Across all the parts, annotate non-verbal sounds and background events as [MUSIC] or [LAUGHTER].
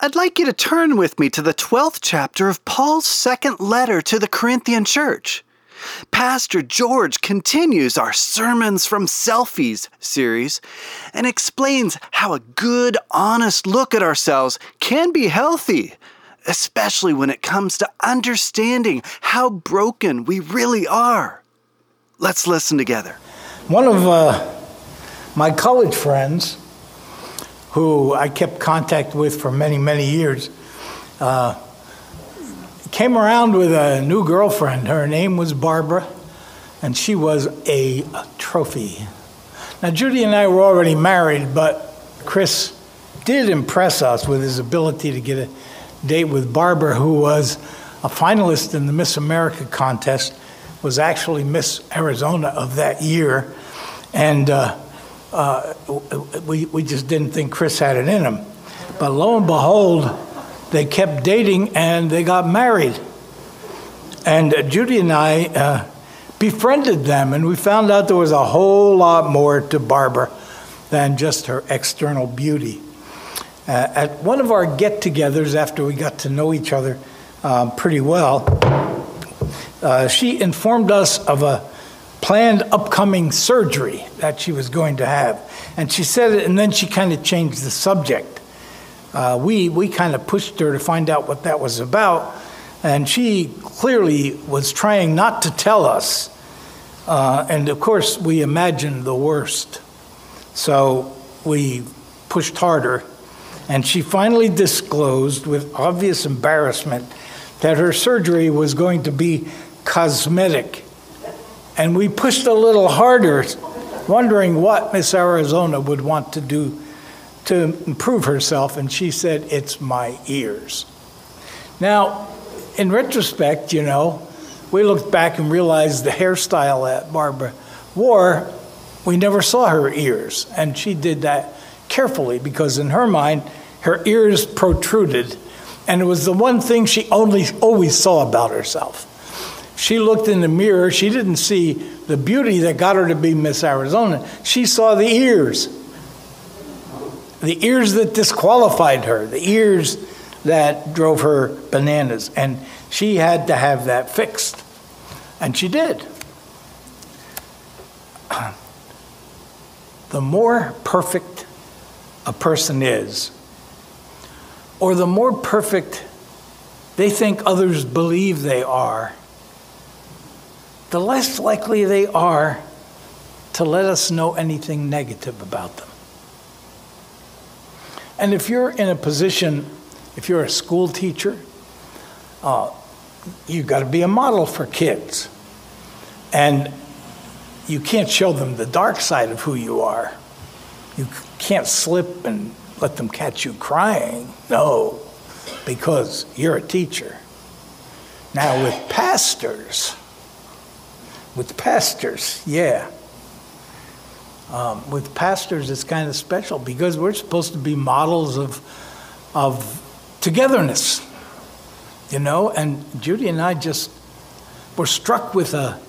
I'd like you to turn with me to the 12th chapter of Paul's second letter to the Corinthian church. Pastor George continues our Sermons from Selfies series and explains how a good, honest look at ourselves can be healthy, especially when it comes to understanding how broken we really are. Let's listen together. One of uh, my college friends who I kept contact with for many, many years, uh, came around with a new girlfriend. Her name was Barbara, and she was a, a trophy. Now, Judy and I were already married, but Chris did impress us with his ability to get a date with Barbara, who was a finalist in the Miss America contest, was actually Miss Arizona of that year. And uh, uh, we, we just didn't think Chris had it in him. But lo and behold, they kept dating and they got married. And uh, Judy and I uh, befriended them, and we found out there was a whole lot more to Barbara than just her external beauty. Uh, at one of our get togethers, after we got to know each other um, pretty well, uh, she informed us of a planned upcoming surgery that she was going to have. And she said it, and then she kind of changed the subject. Uh, we we kind of pushed her to find out what that was about, and she clearly was trying not to tell us. Uh, and of course, we imagined the worst. So we pushed harder, and she finally disclosed with obvious embarrassment that her surgery was going to be cosmetic and we pushed a little harder, wondering what Miss Arizona would want to do to improve herself. And she said, It's my ears. Now, in retrospect, you know, we looked back and realized the hairstyle that Barbara wore, we never saw her ears. And she did that carefully because, in her mind, her ears protruded. And it was the one thing she only always saw about herself she looked in the mirror, she didn't see the beauty that got her to be Miss Arizona. She saw the ears. The ears that disqualified her, the ears that drove her bananas. And she had to have that fixed. And she did. The more perfect a person is, or the more perfect they think others believe they are, the less likely they are to let us know anything negative about them. And if you're in a position, if you're a school teacher, uh, you've got to be a model for kids. And you can't show them the dark side of who you are. You can't slip and let them catch you crying. No, because you're a teacher. Now, with pastors, with pastors, yeah. Um, with pastors, it's kind of special because we're supposed to be models of, of togetherness, you know. And Judy and I just were struck with a,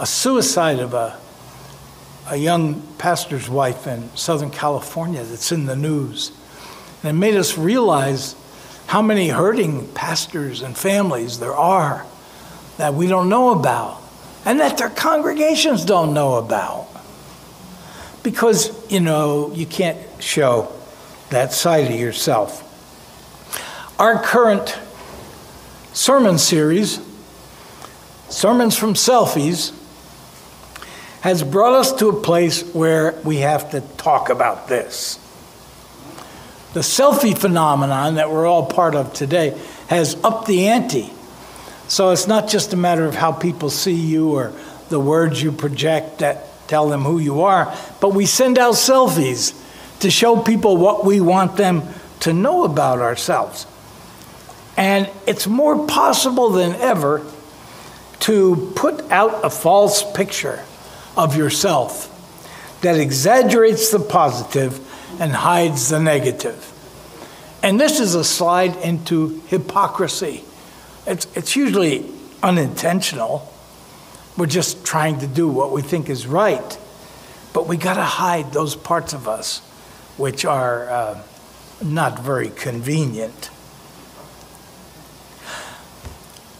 a suicide of a, a young pastor's wife in Southern California that's in the news. And it made us realize how many hurting pastors and families there are that we don't know about and that their congregations don't know about. Because, you know, you can't show that side of yourself. Our current sermon series, Sermons from Selfies, has brought us to a place where we have to talk about this. The selfie phenomenon that we're all part of today has upped the ante so it's not just a matter of how people see you or the words you project that tell them who you are, but we send out selfies to show people what we want them to know about ourselves. And it's more possible than ever to put out a false picture of yourself that exaggerates the positive and hides the negative. And this is a slide into hypocrisy. It's, it's usually unintentional. We're just trying to do what we think is right. But we got to hide those parts of us which are uh, not very convenient.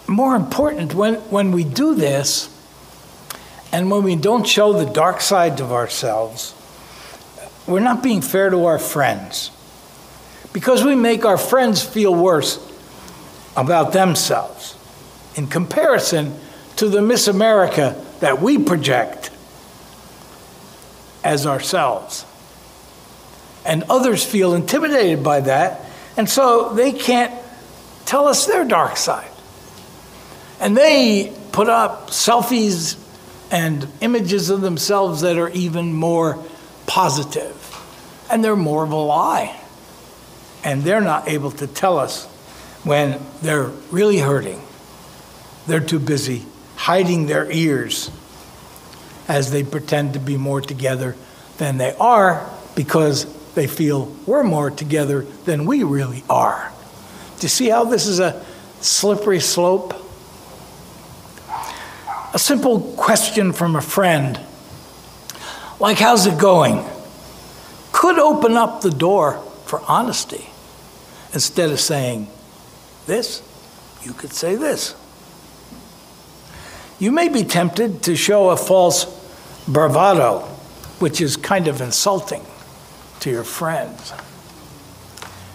More important, when, when we do this, and when we don't show the dark sides of ourselves, we're not being fair to our friends. Because we make our friends feel worse about themselves in comparison to the Miss America that we project as ourselves. And others feel intimidated by that, and so they can't tell us their dark side. And they put up selfies and images of themselves that are even more. And they're more of a lie. And they're not able to tell us when they're really hurting. They're too busy hiding their ears as they pretend to be more together than they are because they feel we're more together than we really are. Do you see how this is a slippery slope? A simple question from a friend, like, how's it going? Could open up the door for honesty. Instead of saying this, you could say this. You may be tempted to show a false bravado, which is kind of insulting to your friends.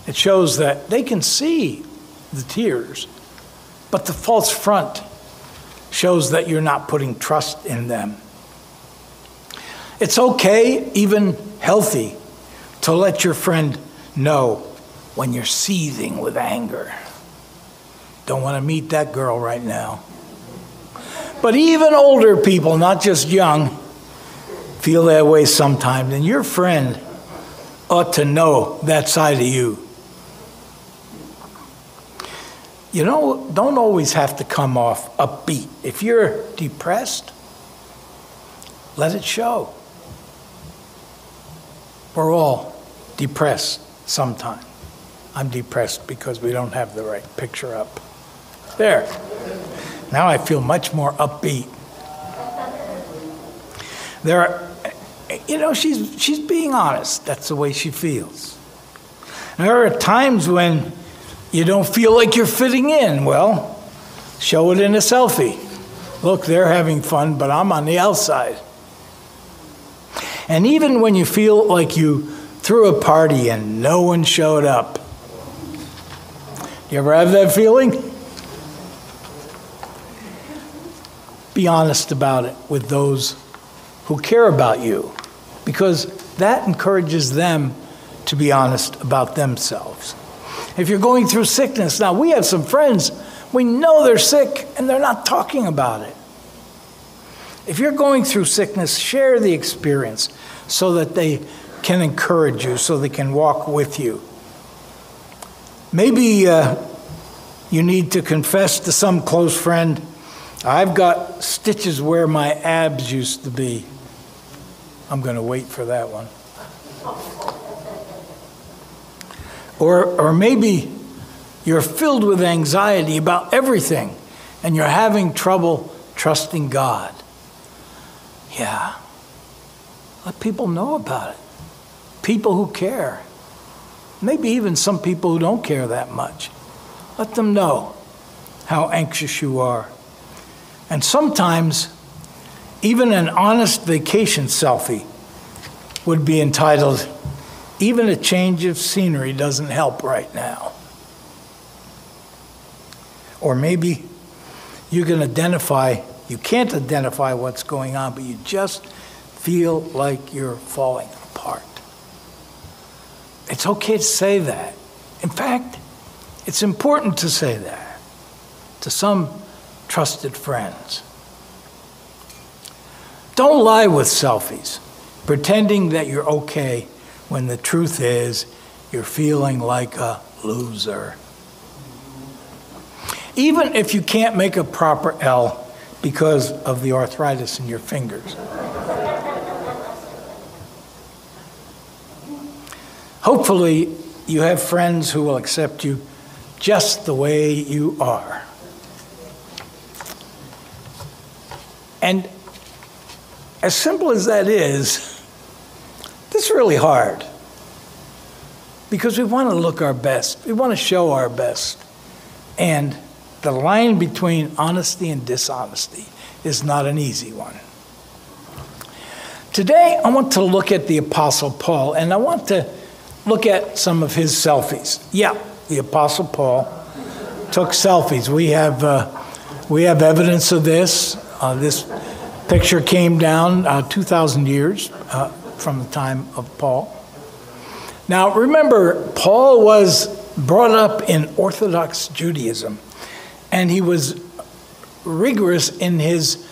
It shows that they can see the tears, but the false front shows that you're not putting trust in them. It's okay, even healthy, to let your friend know when you're seething with anger. Don't want to meet that girl right now. But even older people, not just young, feel that way sometimes. And your friend ought to know that side of you. You know, don't always have to come off upbeat. If you're depressed, let it show. We're all depressed sometime. I'm depressed because we don't have the right picture up. There. Now I feel much more upbeat. There are, you know, she's, she's being honest. That's the way she feels. There are times when you don't feel like you're fitting in. Well, show it in a selfie. Look, they're having fun, but I'm on the outside. And even when you feel like you threw a party and no one showed up, you ever have that feeling? Be honest about it with those who care about you because that encourages them to be honest about themselves. If you're going through sickness, now we have some friends, we know they're sick and they're not talking about it. If you're going through sickness, share the experience so that they can encourage you, so they can walk with you. Maybe uh, you need to confess to some close friend, I've got stitches where my abs used to be. I'm going to wait for that one. Or, or maybe you're filled with anxiety about everything and you're having trouble trusting God. Yeah. Let people know about it. People who care. Maybe even some people who don't care that much. Let them know how anxious you are. And sometimes, even an honest vacation selfie would be entitled, Even a change of scenery doesn't help right now. Or maybe you can identify, you can't identify what's going on, but you just feel like you're falling apart. It's okay to say that. In fact, it's important to say that to some trusted friends. Don't lie with selfies, pretending that you're okay when the truth is you're feeling like a loser. Even if you can't make a proper L because of the arthritis in your fingers. Hopefully, you have friends who will accept you just the way you are. And as simple as that is, it's really hard. because we want to look our best. We want to show our best. And the line between honesty and dishonesty is not an easy one. Today, I want to look at the Apostle Paul, and I want to look at some of his selfies. Yeah, the Apostle Paul took selfies. We have, uh, we have evidence of this. Uh, this picture came down uh, 2,000 years uh, from the time of Paul. Now, remember, Paul was brought up in Orthodox Judaism, and he was rigorous in his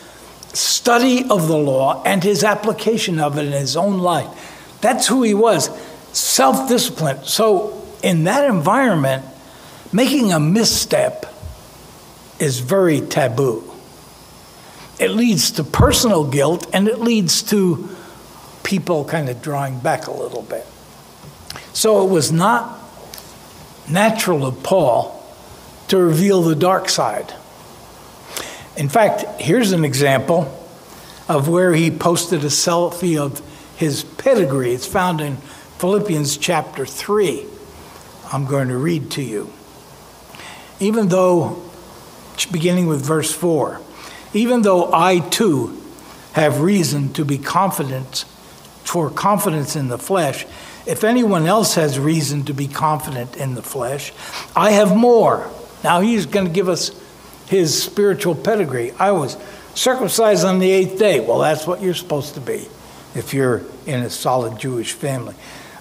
study of the law and his application of it in his own life. That's who he was self disciplined. So, in that environment, making a misstep is very taboo. It leads to personal guilt and it leads to people kind of drawing back a little bit. So, it was not natural of Paul to reveal the dark side. In fact, here's an example of where he posted a selfie of his pedigree. It's found in Philippians chapter 3. I'm going to read to you. Even though, beginning with verse 4, even though I too have reason to be confident, for confidence in the flesh, if anyone else has reason to be confident in the flesh, I have more. Now he's going to give us his spiritual pedigree. I was circumcised on the eighth day. Well, that's what you're supposed to be if you're in a solid Jewish family.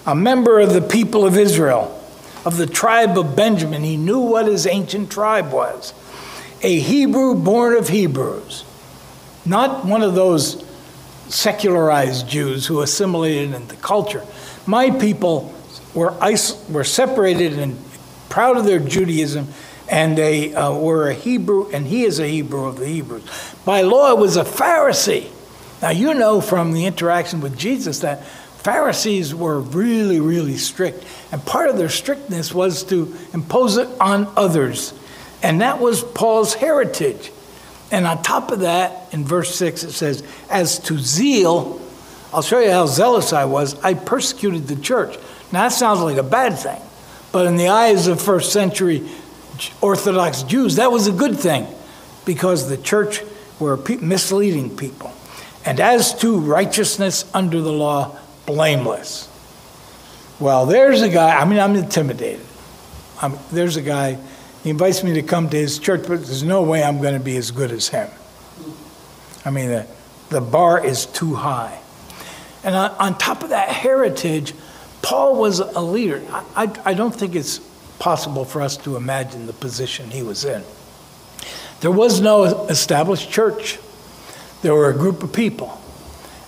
A member of the people of Israel, of the tribe of Benjamin. He knew what his ancient tribe was. A Hebrew born of Hebrews, not one of those secularized Jews who assimilated into culture. My people were, were separated and proud of their Judaism and they uh, were a Hebrew, and he is a Hebrew of the Hebrews. By law, it was a Pharisee. Now, you know from the interaction with Jesus that Pharisees were really, really strict. And part of their strictness was to impose it on others. And that was Paul's heritage. And on top of that, in verse 6, it says, As to zeal, I'll show you how zealous I was. I persecuted the church. Now, that sounds like a bad thing. But in the eyes of first century Orthodox Jews, that was a good thing because the church were misleading people. And as to righteousness under the law, blameless. Well, there's a guy, I mean, I'm intimidated. I'm, there's a guy, he invites me to come to his church, but there's no way I'm going to be as good as him. I mean, the, the bar is too high. And on, on top of that heritage, Paul was a leader. I, I, I don't think it's possible for us to imagine the position he was in. There was no established church, there were a group of people.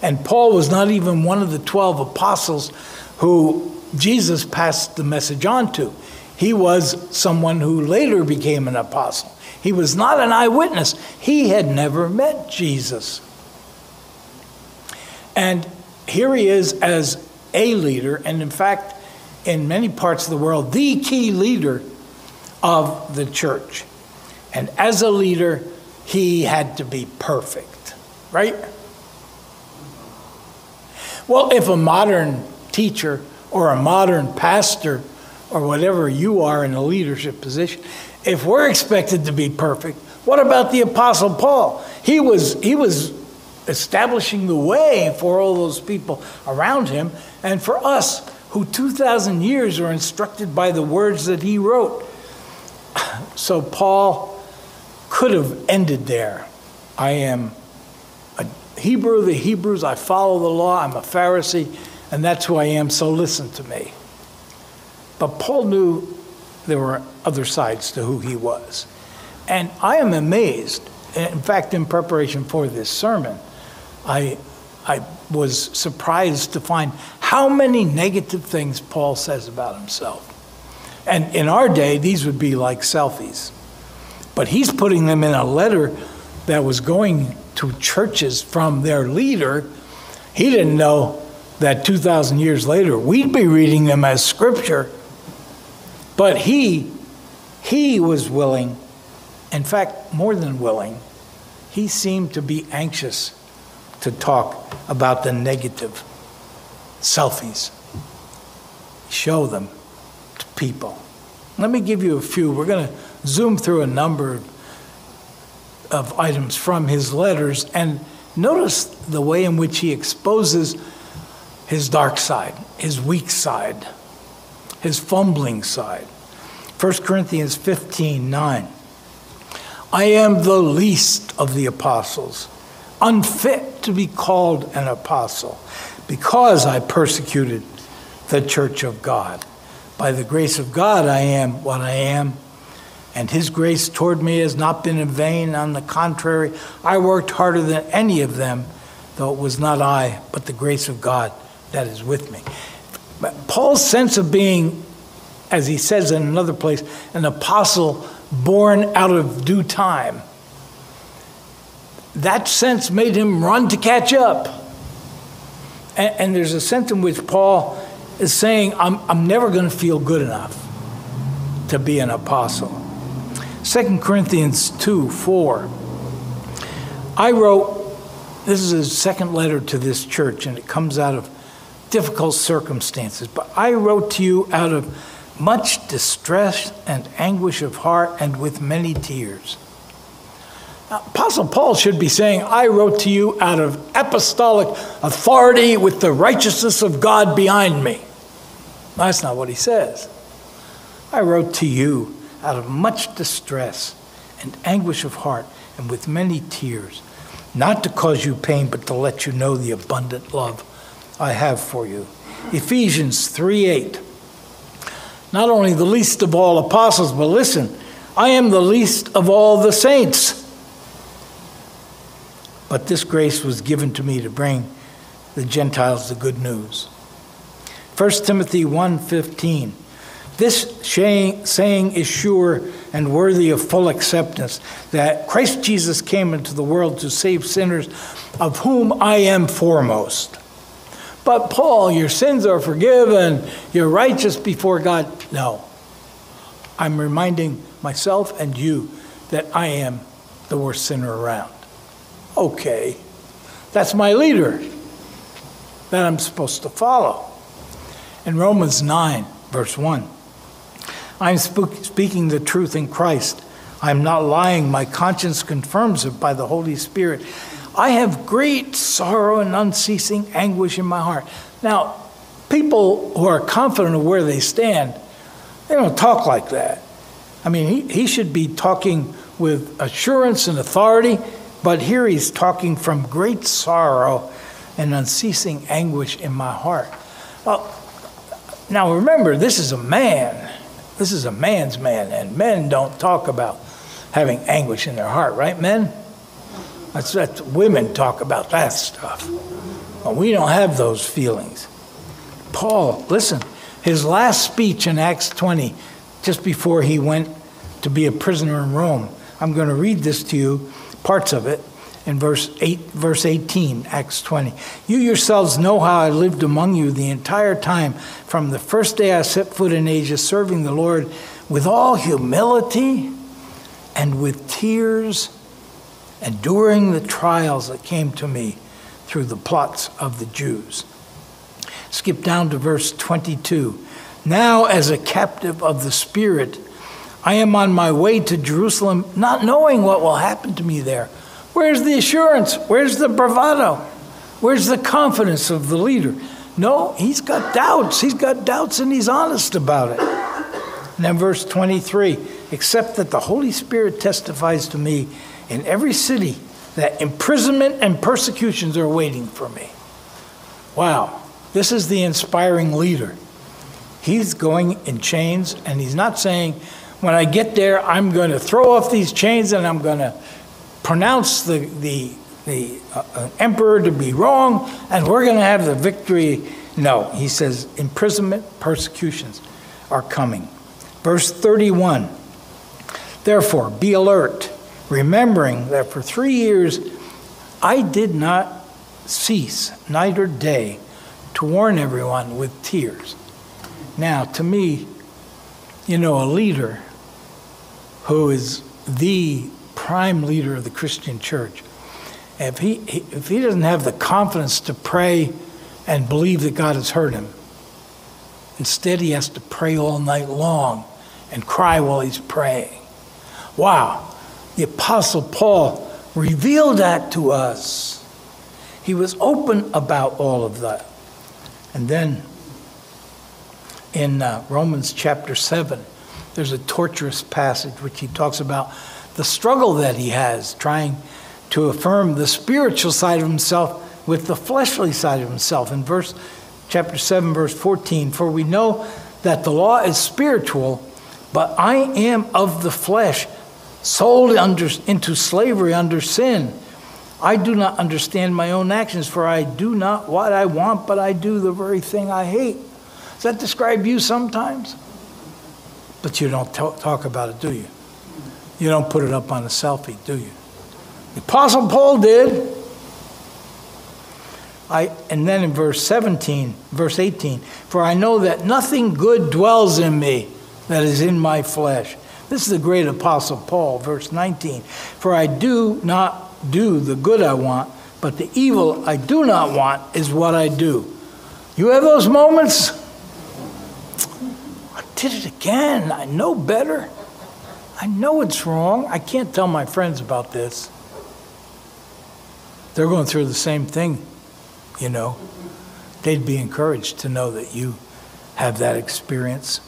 And Paul was not even one of the 12 apostles who Jesus passed the message on to. He was someone who later became an apostle. He was not an eyewitness. He had never met Jesus. And here he is as a leader, and in fact, in many parts of the world, the key leader of the church. And as a leader, he had to be perfect, right? Well, if a modern teacher or a modern pastor or whatever you are in a leadership position, if we're expected to be perfect, what about the apostle Paul? He was he was establishing the way for all those people around him and for us who 2,000 years are instructed by the words that he wrote. [SIGHS] So Paul could have ended there. I am a Hebrew of the Hebrews, I follow the law, I'm a Pharisee, and that's who I am, so listen to me. But Paul knew there were other sides to who he was. And I am amazed. In fact, in preparation for this sermon, I, I was surprised to find how many negative things Paul says about himself. And in our day, these would be like selfies. But he's putting them in a letter that was going to churches from their leader. He didn't know that 2,000 years later we'd be reading them as scripture. But he, he was willing, in fact, more than willing, he seemed to be anxious to talk about the negative selfies. Show them to people. Let me give you a few. We're going to zoom through a number of items from his letters and notice the way in which he exposes his dark side, his weak side, his fumbling side. 1 Corinthians 15 9. I am the least of the apostles, unfit to be called an apostle, because I persecuted the church of God. By the grace of God, I am what I am, and his grace toward me has not been in vain. On the contrary, I worked harder than any of them, though it was not I, but the grace of God that is with me. Paul's sense of being, as he says in another place, an apostle born out of due time, that sense made him run to catch up. And, and there's a sense in which Paul is saying, I'm, I'm never going to feel good enough to be an apostle. 2 Corinthians 2 4. I wrote, this is his second letter to this church, and it comes out of difficult circumstances. But I wrote to you out of much distress and anguish of heart and with many tears. Now, Apostle Paul should be saying, I wrote to you out of apostolic authority with the righteousness of God behind me. That's not what he says. I wrote to you out of much distress and anguish of heart and with many tears, not to cause you pain, but to let you know the abundant love I have for you. Ephesians 3 8. Not only the least of all apostles, but listen, I am the least of all the saints. But this grace was given to me to bring the Gentiles the good news. 1 Timothy 1:15 This saying is sure and worthy of full acceptance that Christ Jesus came into the world to save sinners of whom I am foremost. But Paul, your sins are forgiven, you're righteous before God. No. I'm reminding myself and you that I am the worst sinner around. Okay. That's my leader that I'm supposed to follow. In Romans 9, verse 1, I'm speaking the truth in Christ. I'm not lying. My conscience confirms it by the Holy Spirit. I have great sorrow and unceasing anguish in my heart. Now, people who are confident of where they stand, they don't talk like that. I mean, he, he should be talking with assurance and authority, but here he's talking from great sorrow and unceasing anguish in my heart. Well, now remember, this is a man. This is a man's man, and men don't talk about having anguish in their heart, right, men? That's, that's women talk about that stuff. We don't have those feelings. Paul, listen, his last speech in Acts 20, just before he went to be a prisoner in Rome, I'm going to read this to you, parts of it, in verse 8, verse 18, Acts 20. You yourselves know how I lived among you the entire time from the first day I set foot in Asia, serving the Lord with all humility and with tears enduring the trials that came to me through the plots of the Jews. Skip down to verse 22. Now, as a captive of the Spirit, I am on my way to Jerusalem, not knowing what will happen to me there. Where's the assurance? Where's the bravado? Where's the confidence of the leader? No, he's got doubts. He's got doubts and he's honest about it. And then, verse 23 except that the Holy Spirit testifies to me in every city that imprisonment and persecutions are waiting for me. Wow, this is the inspiring leader. He's going in chains, and he's not saying, when I get there, I'm going to throw off these chains and I'm going to pronounce the, the, the uh, uh, emperor to be wrong, and we're going to have the victory. No, he says, imprisonment, persecutions are coming. Verse 31 Therefore, be alert remembering that for three years I did not cease night or day to warn everyone with tears. Now, to me, you know, a leader who is the prime leader of the Christian church, if he, if he doesn't have the confidence to pray and believe that God has heard him, Instead, he has to pray all night long and cry while he's praying. Wow, the Apostle Paul revealed that to us. He was open about all of that. And then in uh, Romans chapter 7, there's a torturous passage which he talks about the struggle that he has trying to affirm the spiritual side of himself with the fleshly side of himself. In verse chapter 7 verse 14, for we know that the law is spiritual, but I am of the flesh, sold under, into slavery under sin. I do not understand my own actions, for I do not what I want, but I do the very thing I hate. Does that describe you sometimes? But you don't talk about it, do you? You don't put it up on a selfie, do you? The Apostle Paul did. I, and then in verse 17, verse 18, for I know that nothing good dwells in me that is in my flesh. This is the great apostle Paul, verse 19. For I do not do the good I want, but the evil I do not want is what I do. You have those moments? I did it again. I know better. I know it's wrong. I can't tell my friends about this. They're going through the same thing, you know. They'd be encouraged to know that you have that experience.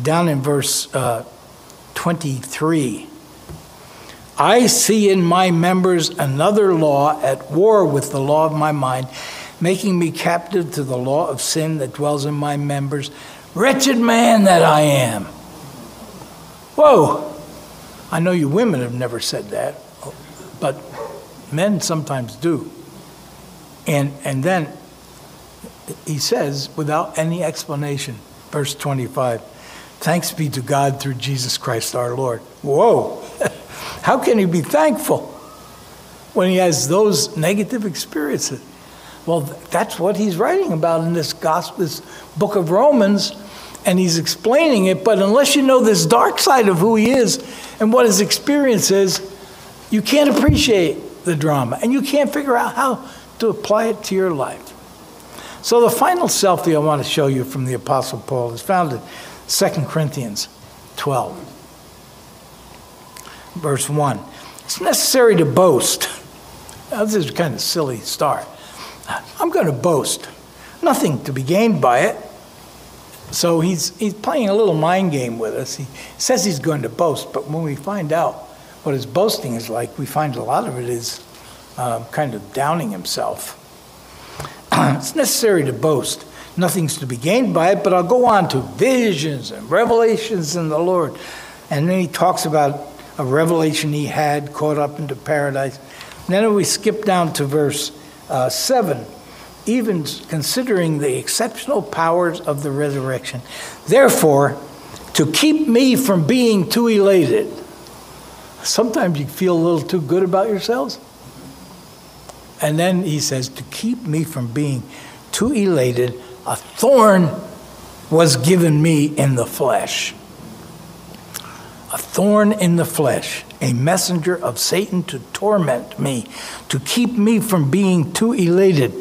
Down in verse uh, 23, I see in my members another law at war with the law of my mind, making me captive to the law of sin that dwells in my members. Wretched man that I am. Whoa! I know you women have never said that, but men sometimes do. And, and then he says, without any explanation, verse 25, thanks be to God through Jesus Christ our Lord. Whoa! [LAUGHS] How can he be thankful when he has those negative experiences? Well, that's what he's writing about in this gospel, this book of Romans and he's explaining it, but unless you know this dark side of who he is and what his experience is, you can't appreciate the drama and you can't figure out how to apply it to your life. So, the final selfie I want to show you from the Apostle Paul is found in 2 Corinthians 12, verse 1. It's necessary to boast. Now, this is kind of silly start. I'm going to boast. Nothing to be gained by it so he's, he's playing a little mind game with us. He says he's going to boast, but when we find out what his boasting is like, we find a lot of it is um, kind of downing himself. [CLEARS THROAT] it's necessary to boast. Nothing's to be gained by it, but I'll go on to visions and revelations in the Lord. And then he talks about a revelation he had caught up into paradise. And then we skip down to verse uh, 7 even considering the exceptional powers of the resurrection. Therefore, to keep me from being too elated. Sometimes you feel a little too good about yourselves. And then he says, to keep me from being too elated, a thorn was given me in the flesh. A thorn in the flesh, a messenger of Satan to torment me, to keep me from being too elated.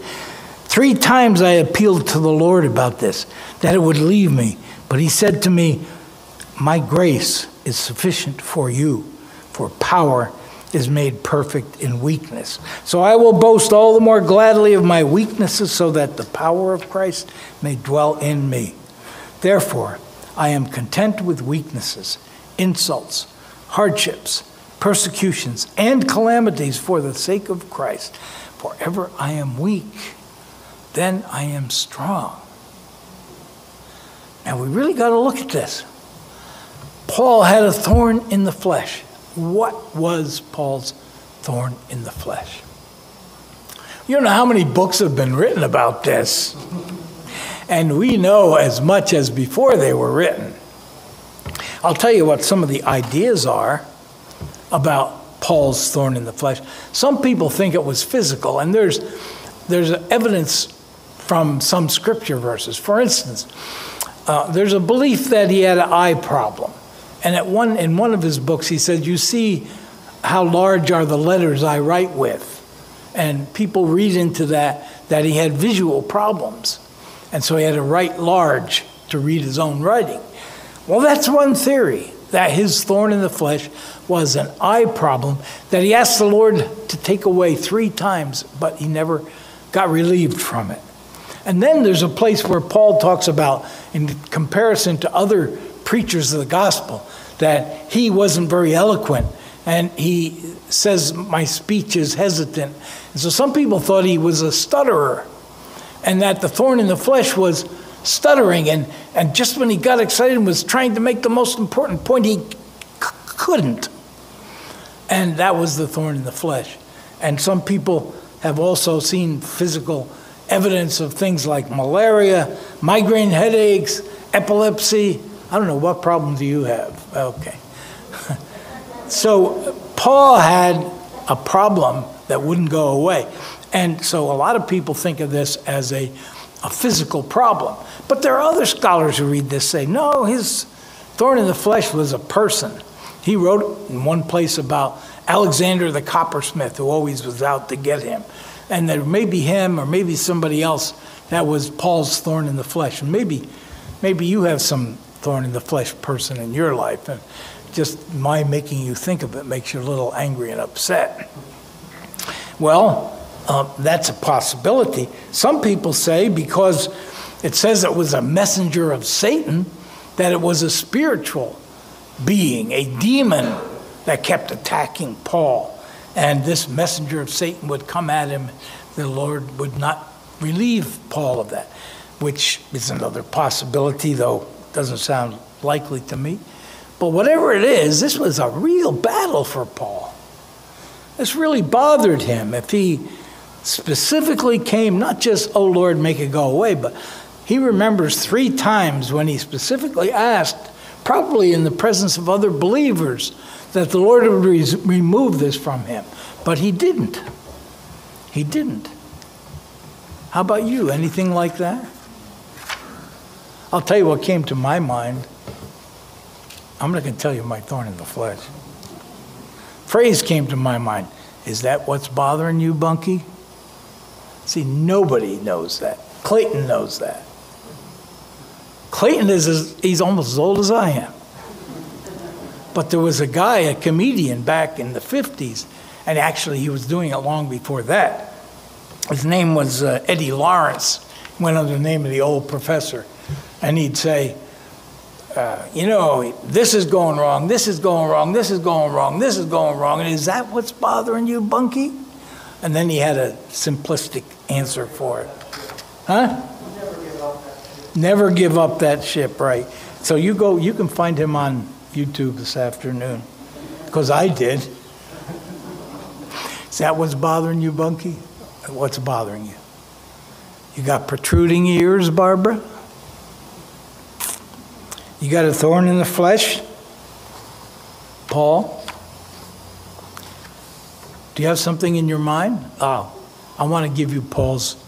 Three times I appealed to the Lord about this, that it would leave me. But he said to me, My grace is sufficient for you, for power is made perfect in weakness. So I will boast all the more gladly of my weaknesses, so that the power of Christ may dwell in me. Therefore, I am content with weaknesses, insults, hardships, persecutions, and calamities for the sake of Christ. For ever I am weak then I am strong. Now we really got to look at this. Paul had a thorn in the flesh. What was Paul's thorn in the flesh? You don't know how many books have been written about this. And we know as much as before they were written. I'll tell you what some of the ideas are about Paul's thorn in the flesh. Some people think it was physical, and there's, there's evidence from some scripture verses. For instance, uh, there's a belief that he had an eye problem. And at one, in one of his books, he said, You see how large are the letters I write with. And people read into that that he had visual problems. And so he had to write large to read his own writing. Well, that's one theory that his thorn in the flesh was an eye problem that he asked the Lord to take away three times, but he never got relieved from it. And then there's a place where Paul talks about, in comparison to other preachers of the gospel, that he wasn't very eloquent. And he says, My speech is hesitant. And so some people thought he was a stutterer, and that the thorn in the flesh was stuttering. And, and just when he got excited and was trying to make the most important point, he couldn't. And that was the thorn in the flesh. And some people have also seen physical evidence of things like malaria, migraine headaches, epilepsy. I don't know, what problem do you have? Okay. [LAUGHS] so Paul had a problem that wouldn't go away. And so a lot of people think of this as a, a physical problem. But there are other scholars who read this say, no, his thorn in the flesh was a person. He wrote in one place about Alexander the coppersmith, who always was out to get him. And that maybe him or maybe somebody else that was Paul's thorn in the flesh. And maybe, maybe you have some thorn in the flesh person in your life. And just my making you think of it makes you a little angry and upset. Well, uh, that's a possibility. Some people say because it says it was a messenger of Satan, that it was a spiritual being, a demon that kept attacking Paul. And this messenger of Satan would come at him. The Lord would not relieve Paul of that, which is another possibility, though doesn't sound likely to me. But whatever it is, this was a real battle for Paul. This really bothered him. If he specifically came, not just, oh Lord, make it go away, but he remembers three times when he specifically asked, probably in the presence of other believers, that the Lord would re- remove this from him. But he didn't. He didn't. How about you? Anything like that? I'll tell you what came to my mind. I'm not going to tell you my thorn in the flesh. Phrase came to my mind. Is that what's bothering you, Bunky? See, nobody knows that. Clayton knows that. Clayton is as, he's almost as old as I am. But there was a guy, a comedian back in the 50s, and actually he was doing it long before that. His name was uh, Eddie Lawrence, went under the name of the old professor. And he'd say, uh, you know, this is going wrong, this is going wrong, this is going wrong, this is going wrong. And is that what's bothering you, Bunky? And then he had a simplistic answer for it. Huh? Never give up that ship, Never give up that ship, right? So you go, you can find him on YouTube this afternoon, because I did. Is that what's bothering you, Bunky? What's bothering you? You got protruding ears, Barbara? You got a thorn in the flesh? Paul? Do you have something in your mind? Oh, I want to give you Paul's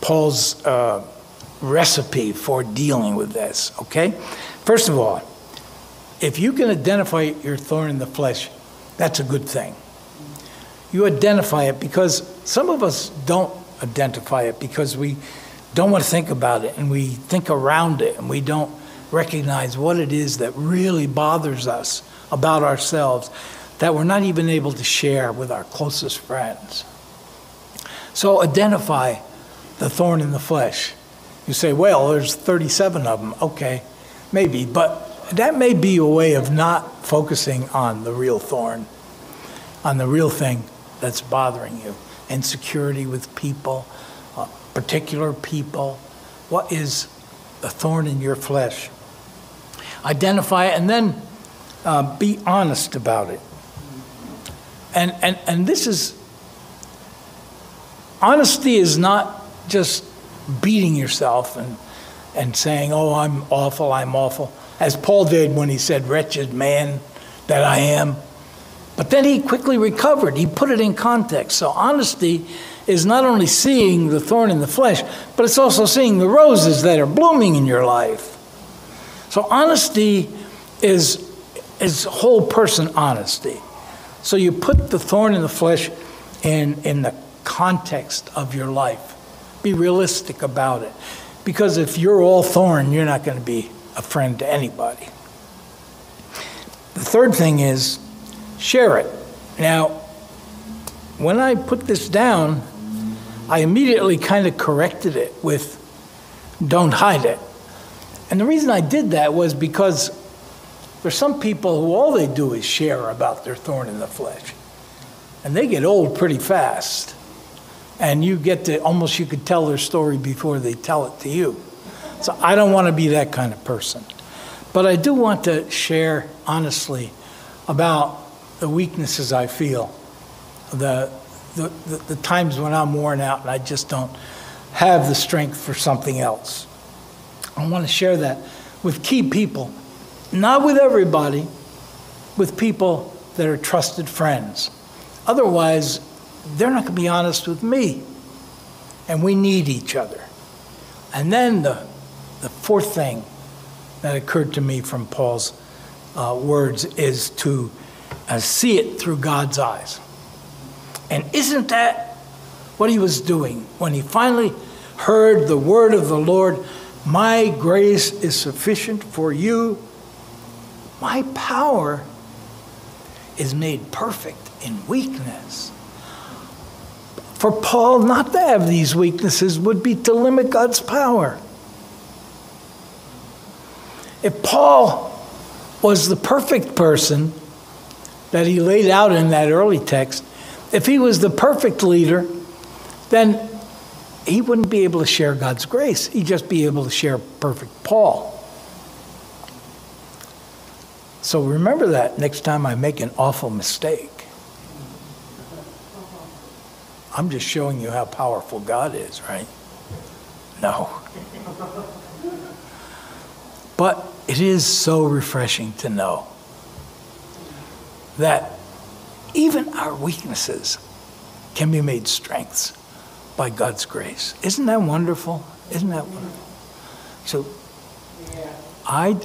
Paul's uh, recipe for dealing with this. Okay, first of all, if you can identify your thorn in the flesh, that's a good thing. You identify it because some of us don't identify it because we don't want to think about it and we think around it and we don't recognize what it is that really bothers us about ourselves that we're not even able to share with our closest friends. So identify the thorn in the flesh. You say, well, there's 37 of them. Okay, maybe, but that may be a way of not focusing on the real thorn, on the real thing that's bothering you. Insecurity with people, particular people. What is a thorn in your flesh? Identify it and then uh, be honest about it. And, and, and this is, honesty is not just beating yourself and, and saying, oh, I'm awful, I'm awful, as Paul did when he said, wretched man that I am. But then he quickly recovered. He put it in context. So honesty is not only seeing the thorn in the flesh, but it's also seeing the roses that are blooming in your life. So honesty is, is whole person honesty. So you put the thorn in the flesh in, in the context of your life be realistic about it. Because if you're all thorn, you're not going to be a friend to anybody. The third thing is share it. Now, when I put this down, I immediately kind of corrected it with don't hide it. And the reason I did that was because there's some people who all they do is share about their thorn in the flesh. And they get old pretty fast. And you get to almost, you could tell their story before they tell it to you. So I don't want to be that kind of person. But I do want to share honestly about the weaknesses I feel, the, the, the, the times when I'm worn out and I just don't have the strength for something else. I want to share that with key people, not with everybody, with people that are trusted friends. Otherwise, they're not going to be honest with me. And we need each other. And then the, the fourth thing that occurred to me from Paul's uh, words is to uh, see it through God's eyes. And isn't that what he was doing when he finally heard the word of the Lord? My grace is sufficient for you. My power is made perfect in weakness. For Paul not to have these weaknesses would be to limit God's power. If Paul was the perfect person that he laid out in that early text, if he was the perfect leader, then he wouldn't be able to share God's grace. He'd just be able to share perfect Paul. So remember that next time I make an awful mistake. I'm just showing you how powerful God is, right? No. But it is so refreshing to know that even our weaknesses can be made strengths by God's grace. Isn't that wonderful? Isn't that wonderful? So I,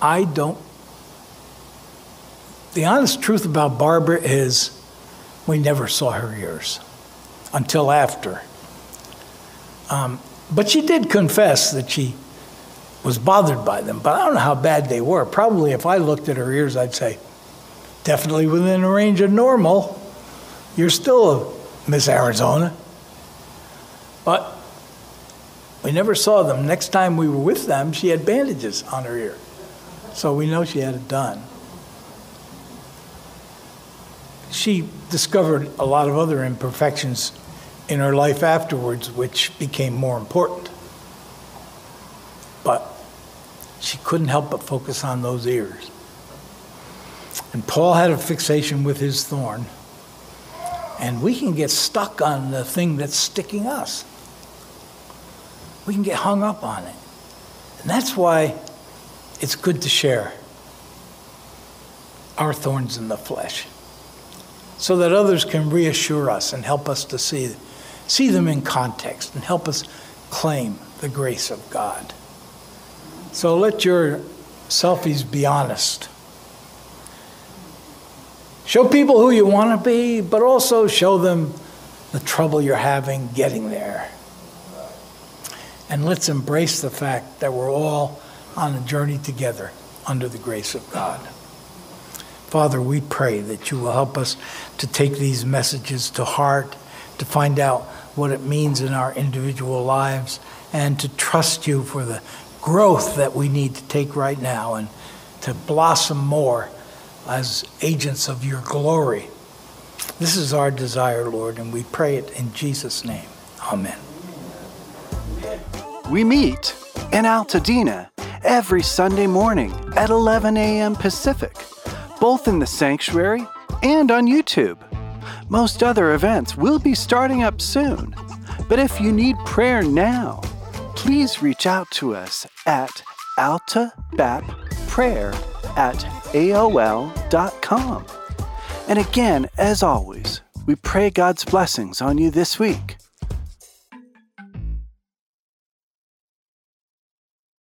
I don't. The honest truth about Barbara is we never saw her ears until after. Um, but she did confess that she was bothered by them, but I don't know how bad they were. Probably if I looked at her ears, I'd say, definitely within the range of normal. You're still a Miss Arizona. But we never saw them. Next time we were with them, she had bandages on her ear. So we know she had it done. She discovered a lot of other imperfections in her life afterwards, which became more important. But she couldn't help but focus on those ears. And Paul had a fixation with his thorn. And we can get stuck on the thing that's sticking us. We can get hung up on it. And that's why it's good to share our thorns in the flesh so that others can reassure us and help us to see, see them in context and help us claim the grace of God. So let your selfies be honest. Show people who you want to be, but also show them the trouble you're having getting there. And let's embrace the fact that we're all on a journey together under the grace of God. Father, we pray that you will help us to take these messages to heart, to find out what it means in our individual lives, and to trust you for the growth that we need to take right now and to blossom more as agents of your glory. This is our desire, Lord, and we pray it in Jesus' name. Amen. We meet in Altadena every Sunday morning at 11 a.m. Pacific both in the sanctuary and on YouTube. Most other events will be starting up soon, but if you need prayer now, please reach out to us at altabapprayer at aol.com. And again, as always, we pray God's blessings on you this week.